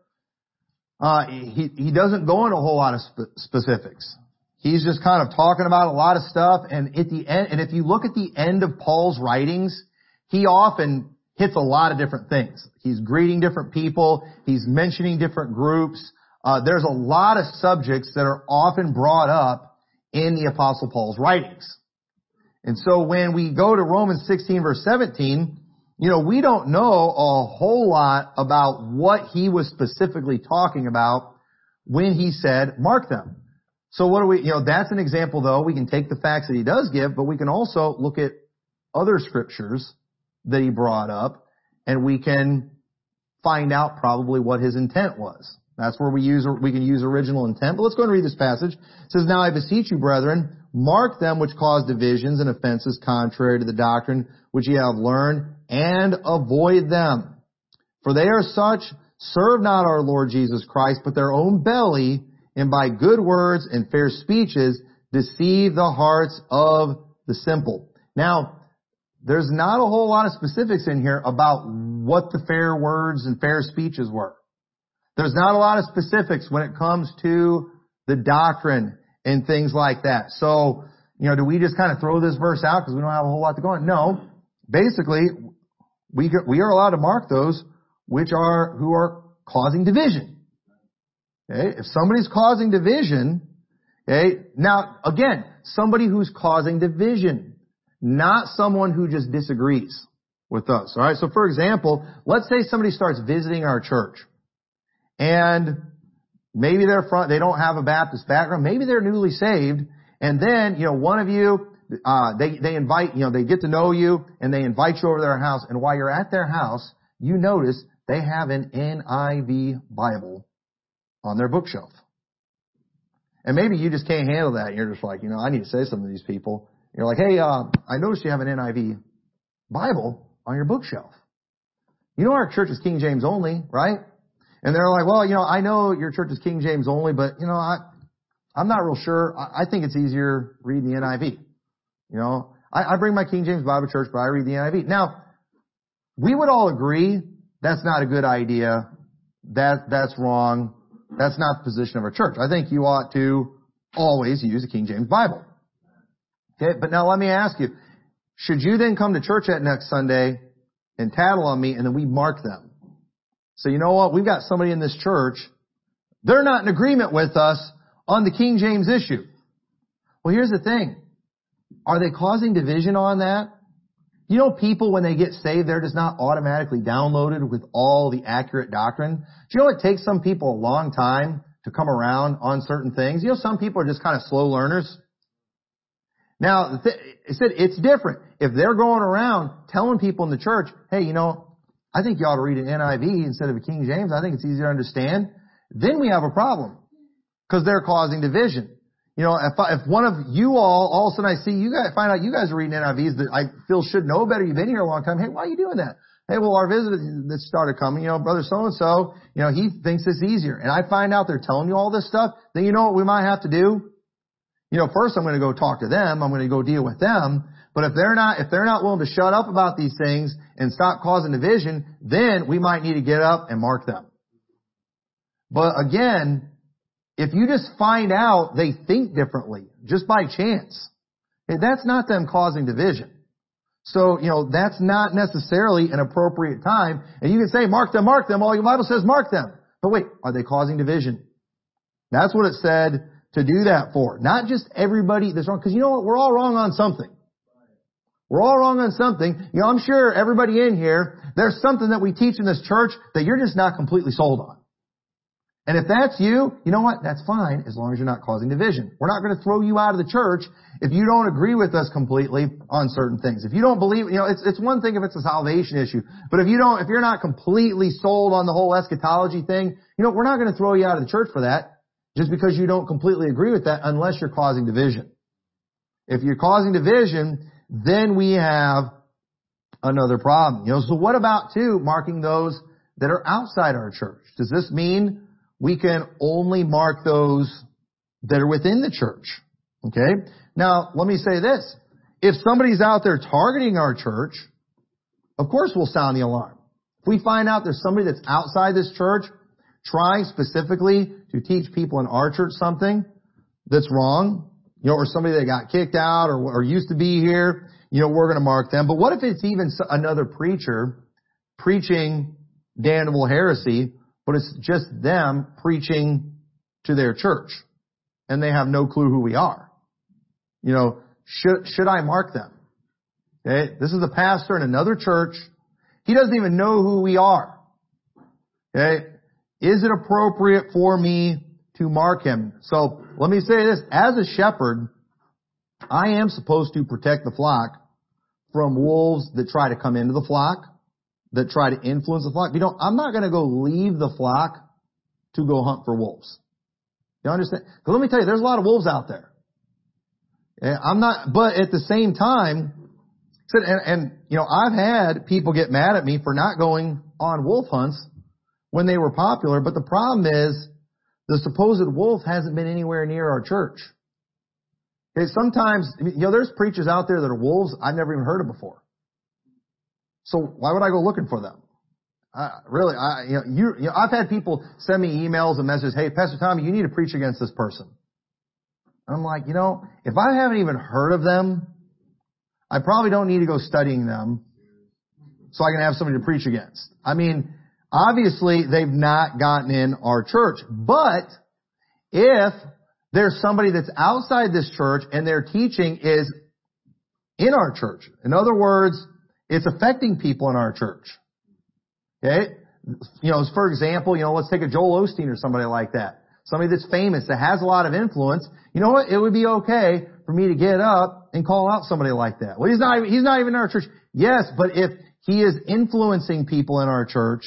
uh, he, he doesn't go into a whole lot of spe- specifics. He's just kind of talking about a lot of stuff and at the end, and if you look at the end of Paul's writings, he often hits a lot of different things. He's greeting different people. He's mentioning different groups. Uh, there's a lot of subjects that are often brought up in the apostle Paul's writings. And so when we go to Romans 16 verse 17, you know, we don't know a whole lot about what he was specifically talking about when he said, mark them. So what do we, you know, that's an example though. We can take the facts that he does give, but we can also look at other scriptures that he brought up and we can find out probably what his intent was. That's where we use, we can use original intent. But let's go and read this passage. It says, Now I beseech you, brethren, mark them which cause divisions and offenses contrary to the doctrine which ye have learned, and avoid them. For they are such, serve not our Lord Jesus Christ, but their own belly, and by good words and fair speeches deceive the hearts of the simple. Now, there's not a whole lot of specifics in here about what the fair words and fair speeches were. There's not a lot of specifics when it comes to the doctrine and things like that. So, you know, do we just kind of throw this verse out because we don't have a whole lot to go on? No. Basically, we, we are allowed to mark those which are, who are causing division. Okay? If somebody's causing division, okay, now again, somebody who's causing division not someone who just disagrees with us. All right. So for example, let's say somebody starts visiting our church and maybe they're front, they don't have a Baptist background. Maybe they're newly saved. And then, you know, one of you, uh, they, they invite, you know, they get to know you and they invite you over to their house. And while you're at their house, you notice they have an NIV Bible on their bookshelf. And maybe you just can't handle that. You're just like, you know, I need to say something to these people. You're like, hey, uh, I noticed you have an NIV Bible on your bookshelf. You know our church is King James only, right? And they're like, well, you know, I know your church is King James only, but you know, I, I'm not real sure. I, I think it's easier reading the NIV. You know, I, I bring my King James Bible to church, but I read the NIV. Now, we would all agree that's not a good idea. That, that's wrong. That's not the position of our church. I think you ought to always use the King James Bible. Okay, but now let me ask you, should you then come to church that next Sunday and tattle on me and then we mark them? So you know what? We've got somebody in this church. They're not in agreement with us on the King James issue. Well, here's the thing. Are they causing division on that? You know, people, when they get saved, they're just not automatically downloaded with all the accurate doctrine. Do you know it takes some people a long time to come around on certain things? You know, some people are just kind of slow learners. Now, it said it's different. If they're going around telling people in the church, hey, you know, I think you ought to read an NIV instead of a King James. I think it's easier to understand. Then we have a problem because they're causing division. You know, if, I, if one of you all, all of a sudden I see you guys, find out you guys are reading NIVs that I feel should know better. You've been here a long time. Hey, why are you doing that? Hey, well, our visitor that started coming, you know, brother so and so, you know, he thinks it's easier. And I find out they're telling you all this stuff. Then you know what we might have to do? You know, first I'm going to go talk to them. I'm going to go deal with them. But if they're not, if they're not willing to shut up about these things and stop causing division, then we might need to get up and mark them. But again, if you just find out they think differently, just by chance, eh, that's not them causing division. So, you know, that's not necessarily an appropriate time. And you can say, mark them, mark them. All your Bible says mark them. But wait, are they causing division? That's what it said to do that for. Not just everybody that's wrong, because you know what? We're all wrong on something. We're all wrong on something. You know, I'm sure everybody in here, there's something that we teach in this church that you're just not completely sold on. And if that's you, you know what? That's fine as long as you're not causing division. We're not going to throw you out of the church if you don't agree with us completely on certain things. If you don't believe, you know, it's, it's one thing if it's a salvation issue, but if you don't, if you're not completely sold on the whole eschatology thing, you know, we're not going to throw you out of the church for that just because you don't completely agree with that unless you're causing division. If you're causing division, then we have another problem. You know, so what about too, marking those that are outside our church. Does this mean we can only mark those that are within the church? Okay? Now, let me say this. If somebody's out there targeting our church, of course we'll sound the alarm. If we find out there's somebody that's outside this church trying specifically to teach people in our church something that's wrong, you know, or somebody that got kicked out or, or used to be here, you know, we're going to mark them. But what if it's even another preacher preaching damnable heresy, but it's just them preaching to their church and they have no clue who we are? You know, should, should I mark them? Okay. This is a pastor in another church. He doesn't even know who we are. Okay. Is it appropriate for me to mark him? So let me say this. As a shepherd, I am supposed to protect the flock from wolves that try to come into the flock, that try to influence the flock. You know, I'm not going to go leave the flock to go hunt for wolves. You understand? Because let me tell you, there's a lot of wolves out there. I'm not, but at the same time, and, and, you know, I've had people get mad at me for not going on wolf hunts when they were popular, but the problem is the supposed wolf hasn't been anywhere near our church. Okay, sometimes, you know, there's preachers out there that are wolves I've never even heard of before. So why would I go looking for them? Uh, really, I, you know, you, you know, I've had people send me emails and messages, hey, Pastor Tommy, you need to preach against this person. I'm like, you know, if I haven't even heard of them, I probably don't need to go studying them so I can have somebody to preach against. I mean, obviously they've not gotten in our church, but if there's somebody that's outside this church and their teaching is in our church, in other words, it's affecting people in our church. Okay? You know, for example, you know, let's take a Joel Osteen or somebody like that somebody that's famous, that has a lot of influence, you know what? It would be okay for me to get up and call out somebody like that. Well, he's not, he's not even in our church. Yes, but if he is influencing people in our church,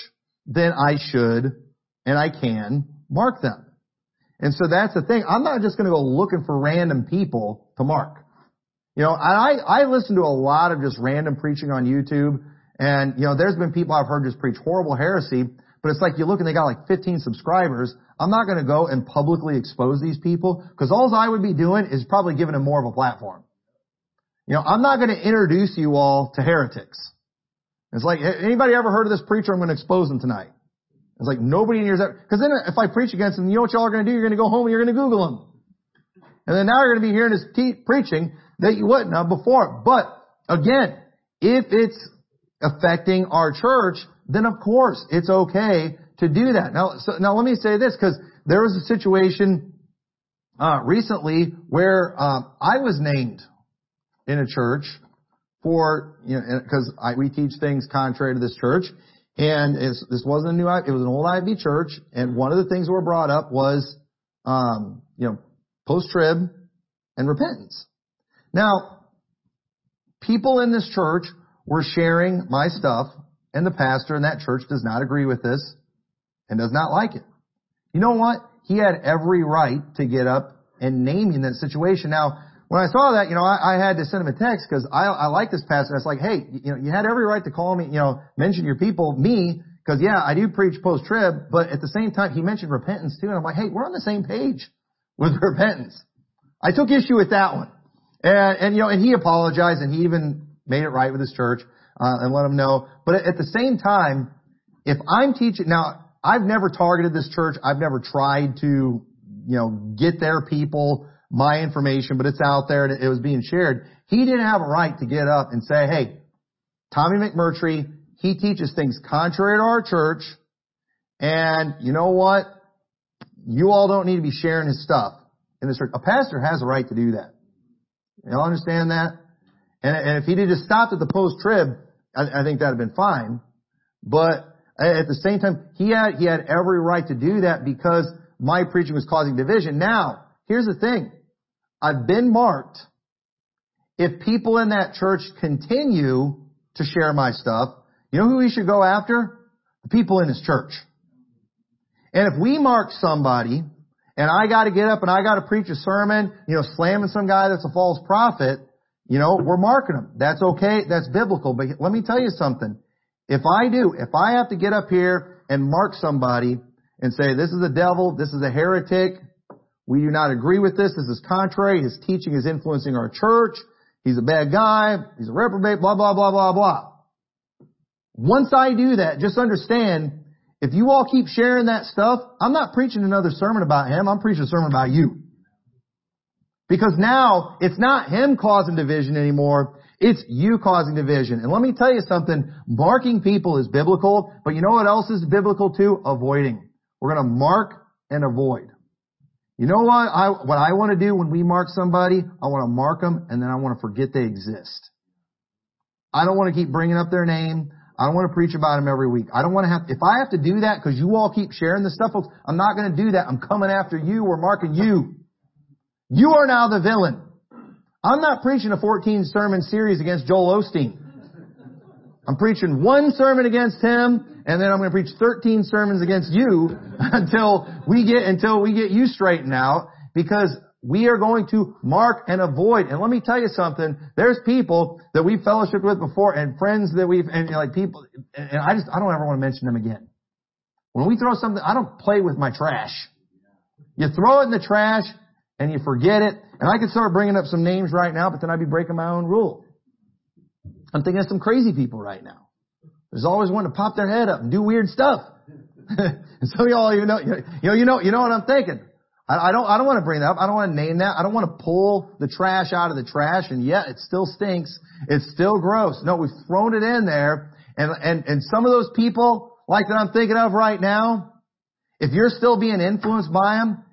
then I should and I can mark them. And so that's the thing. I'm not just going to go looking for random people to mark. You know, I, I listen to a lot of just random preaching on YouTube and, you know, there's been people I've heard just preach horrible heresy, but it's like you look and they got like 15 subscribers. I'm not going to go and publicly expose these people because all I would be doing is probably giving them more of a platform. You know, I'm not going to introduce you all to heretics. It's like, anybody ever heard of this preacher? I'm going to expose them tonight. It's like nobody in here is because then if I preach against him, you know what y'all are going to do? You're going to go home and you're going to Google him. And then now you're going to be hearing this te- preaching that you wouldn't have before. But again, if it's affecting our church, then of course it's okay to do that. Now, so, now let me say this because there was a situation uh, recently where uh, I was named in a church for you know because we teach things contrary to this church, and this wasn't a new it was an old IFB church, and one of the things that were brought up was um, you know post trib and repentance. Now, people in this church were sharing my stuff, and the pastor in that church does not agree with this and does not like it. You know what? He had every right to get up and name in that situation. Now, when I saw that, you know, I, I had to send him a text because I, I like this pastor. I was like, hey, you know, you had every right to call me, you know, mention your people, me, because yeah, I do preach post-trib, but at the same time, he mentioned repentance too, and I'm like, hey, we're on the same page with repentance. I took issue with that one. And, and you know, and he apologized and he even made it right with his church, uh, and let him know. But at the same time, if I'm teaching, now, I've never targeted this church. I've never tried to, you know, get their people my information, but it's out there and it was being shared. He didn't have a right to get up and say, hey, Tommy McMurtry, he teaches things contrary to our church, and you know what? You all don't need to be sharing his stuff in this church. A pastor has a right to do that. Y'all understand that? And, and if he would just stopped at the post-trib, I, I think that'd have been fine. But at the same time, he had, he had every right to do that because my preaching was causing division. Now, here's the thing. I've been marked. If people in that church continue to share my stuff, you know who we should go after? The people in his church. And if we mark somebody, and I gotta get up and I gotta preach a sermon, you know, slamming some guy that's a false prophet, you know, we're marking them. That's okay. That's biblical. But let me tell you something. If I do, if I have to get up here and mark somebody and say, this is a devil, this is a heretic, we do not agree with this, this is contrary, his teaching is influencing our church, he's a bad guy, he's a reprobate, blah, blah, blah, blah, blah. Once I do that, just understand, if you all keep sharing that stuff, I'm not preaching another sermon about him, I'm preaching a sermon about you. Because now, it's not him causing division anymore, it's you causing division. And let me tell you something, marking people is biblical, but you know what else is biblical too? Avoiding. We're gonna mark and avoid. You know what I, what I want to do when we mark somebody? I want to mark them and then I want to forget they exist. I don't want to keep bringing up their name. I don't want to preach about them every week. I don't want to have, if I have to do that because you all keep sharing this stuff, I'm not going to do that. I'm coming after you. We're marking you. You are now the villain. I'm not preaching a 14 sermon series against Joel Osteen. I'm preaching one sermon against him, and then I'm going to preach 13 sermons against you until we get, until we get you straightened out, because we are going to mark and avoid. And let me tell you something, there's people that we've fellowshiped with before and friends that we've, and like people, and I just, I don't ever want to mention them again. When we throw something, I don't play with my trash. You throw it in the trash and you forget it. And I could start bringing up some names right now, but then I'd be breaking my own rule. I'm thinking of some crazy people right now. There's always one to pop their head up and do weird stuff. and some of y'all, you know, you know, you know, you know what I'm thinking. I, I don't, I don't want to bring that up. I don't want to name that. I don't want to pull the trash out of the trash and yet it still stinks. It's still gross. No, we've thrown it in there and, and, and some of those people like that I'm thinking of right now, if you're still being influenced by them,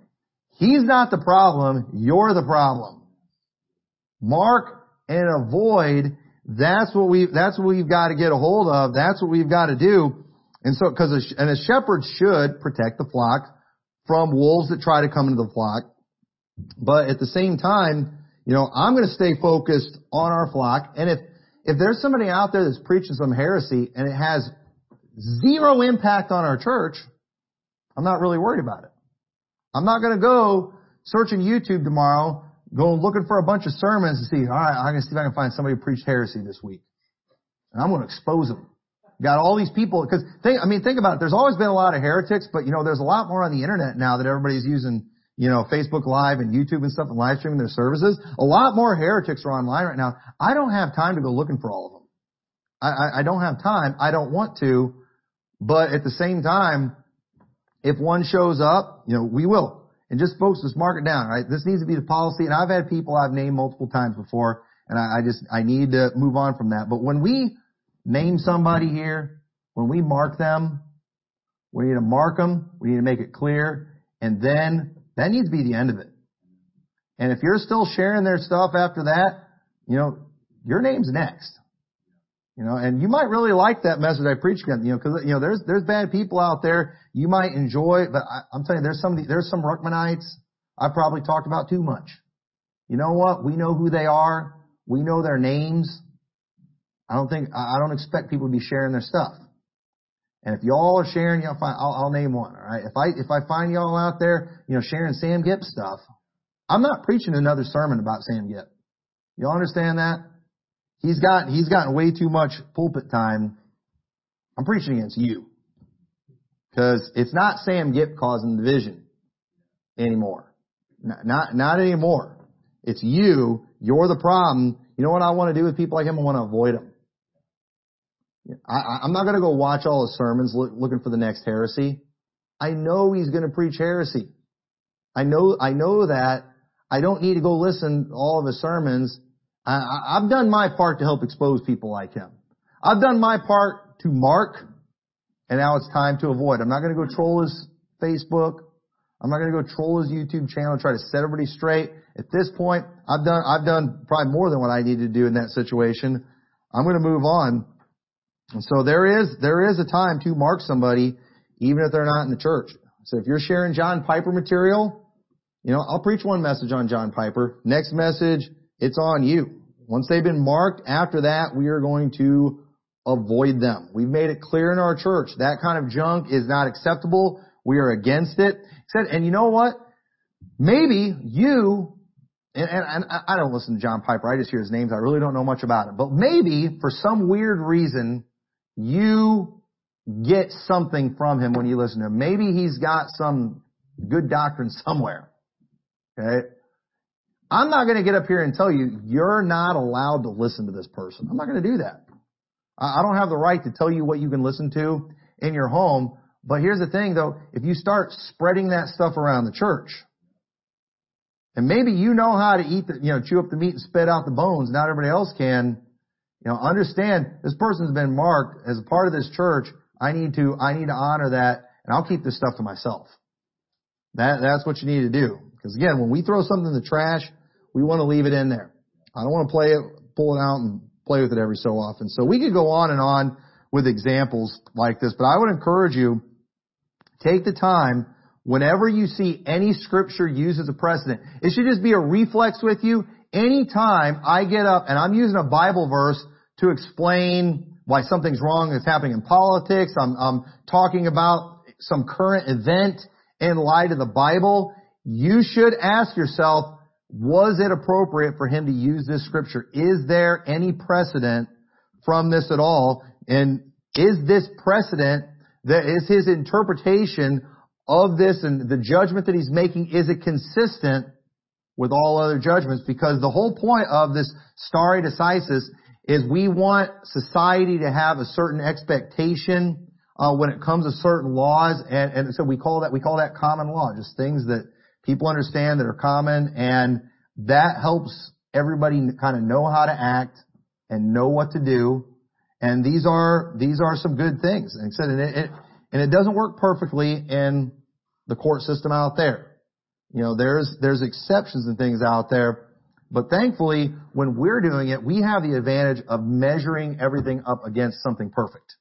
he's not the problem. You're the problem. Mark and avoid. That's what we, that's what we've got to get a hold of. That's what we've got to do. And so, cause a, and a shepherd should protect the flock from wolves that try to come into the flock. But at the same time, you know, I'm going to stay focused on our flock. And if, if there's somebody out there that's preaching some heresy and it has zero impact on our church, I'm not really worried about it. I'm not going to go searching YouTube tomorrow, go looking for a bunch of sermons to see, all right, I'm going to see if I can find somebody who preached heresy this week. And I'm going to expose them. Got all these people, because think, I mean, think about it. There's always been a lot of heretics, but you know, there's a lot more on the internet now that everybody's using, you know, Facebook Live and YouTube and stuff and live streaming their services. A lot more heretics are online right now. I don't have time to go looking for all of them. I, I, I don't have time. I don't want to, but at the same time, if one shows up, you know, we will. And just folks, just mark it down, right? This needs to be the policy. And I've had people I've named multiple times before, and I, I just, I need to move on from that. But when we name somebody here, when we mark them, we need to mark them, we need to make it clear, and then that needs to be the end of it. And if you're still sharing their stuff after that, you know, your name's next. You know, and you might really like that message I preached you know, cause, you know, there's, there's bad people out there you might enjoy, but I, I'm telling you, there's some, there's some Ruckmanites I probably talked about too much. You know what? We know who they are. We know their names. I don't think, I don't expect people to be sharing their stuff. And if y'all are sharing, y'all find, I'll, I'll name one, alright? If I, if I find y'all out there, you know, sharing Sam Gipp stuff, I'm not preaching another sermon about Sam Gipp. Y'all understand that? He's got, he's gotten way too much pulpit time. I'm preaching against you. Cause it's not Sam Gipp causing division anymore. Not, not, not anymore. It's you. You're the problem. You know what I want to do with people like him? I want to avoid them. I, I'm not going to go watch all his sermons look, looking for the next heresy. I know he's going to preach heresy. I know, I know that. I don't need to go listen to all of his sermons. I, I've done my part to help expose people like him. I've done my part to mark, and now it's time to avoid. I'm not going to go troll his Facebook. I'm not going to go troll his YouTube channel try to set everybody straight. At this point, I've done, I've done probably more than what I need to do in that situation. I'm going to move on and so there is, there is a time to mark somebody, even if they're not in the church. So if you're sharing John Piper material, you know, I'll preach one message on John Piper. Next message, it's on you. Once they've been marked, after that, we are going to avoid them. We've made it clear in our church that kind of junk is not acceptable. We are against it. Said, And you know what? Maybe you and, and, and, I don't listen to John Piper. I just hear his names. I really don't know much about it. But maybe for some weird reason, you get something from him when you listen to him. Maybe he's got some good doctrine somewhere. Okay? I'm not going to get up here and tell you, you're not allowed to listen to this person. I'm not going to do that. I don't have the right to tell you what you can listen to in your home. But here's the thing though, if you start spreading that stuff around the church, and maybe you know how to eat the, you know, chew up the meat and spit out the bones, not everybody else can, you know, understand this person's been marked as a part of this church. I need to, I need to honor that and I'll keep this stuff to myself. That, that's what you need to do. Because again, when we throw something in the trash, we want to leave it in there. I don't want to play it, pull it out and play with it every so often. So we could go on and on with examples like this, but I would encourage you, take the time whenever you see any scripture used as a precedent. It should just be a reflex with you. Anytime I get up and I'm using a Bible verse to explain why something's wrong that's happening in politics, I'm, I'm talking about some current event in light of the Bible, you should ask yourself, was it appropriate for him to use this scripture? Is there any precedent from this at all? And is this precedent that is his interpretation of this and the judgment that he's making, is it consistent with all other judgments? Because the whole point of this stare decisis is we want society to have a certain expectation uh, when it comes to certain laws, and, and so we call that we call that common law, just things that people understand that are common, and that helps everybody kind of know how to act and know what to do. And these are, these are some good things. And, and, it, and it doesn't work perfectly in the court system out there. You know, there's, there's exceptions and things out there. But thankfully, when we're doing it, we have the advantage of measuring everything up against something perfect.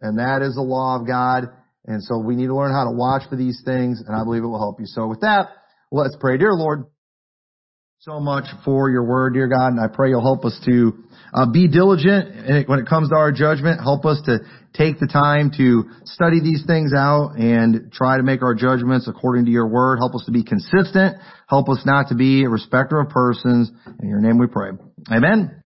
And that is the law of God. And so we need to learn how to watch for these things, and I believe it will help you. So with that, let's pray. Dear Lord, so much for your word, dear God, and I pray you'll help us to uh, be diligent when it comes to our judgment. Help us to take the time to study these things out and try to make our judgments according to your word. Help us to be consistent. Help us not to be a respecter of persons. In your name we pray. Amen.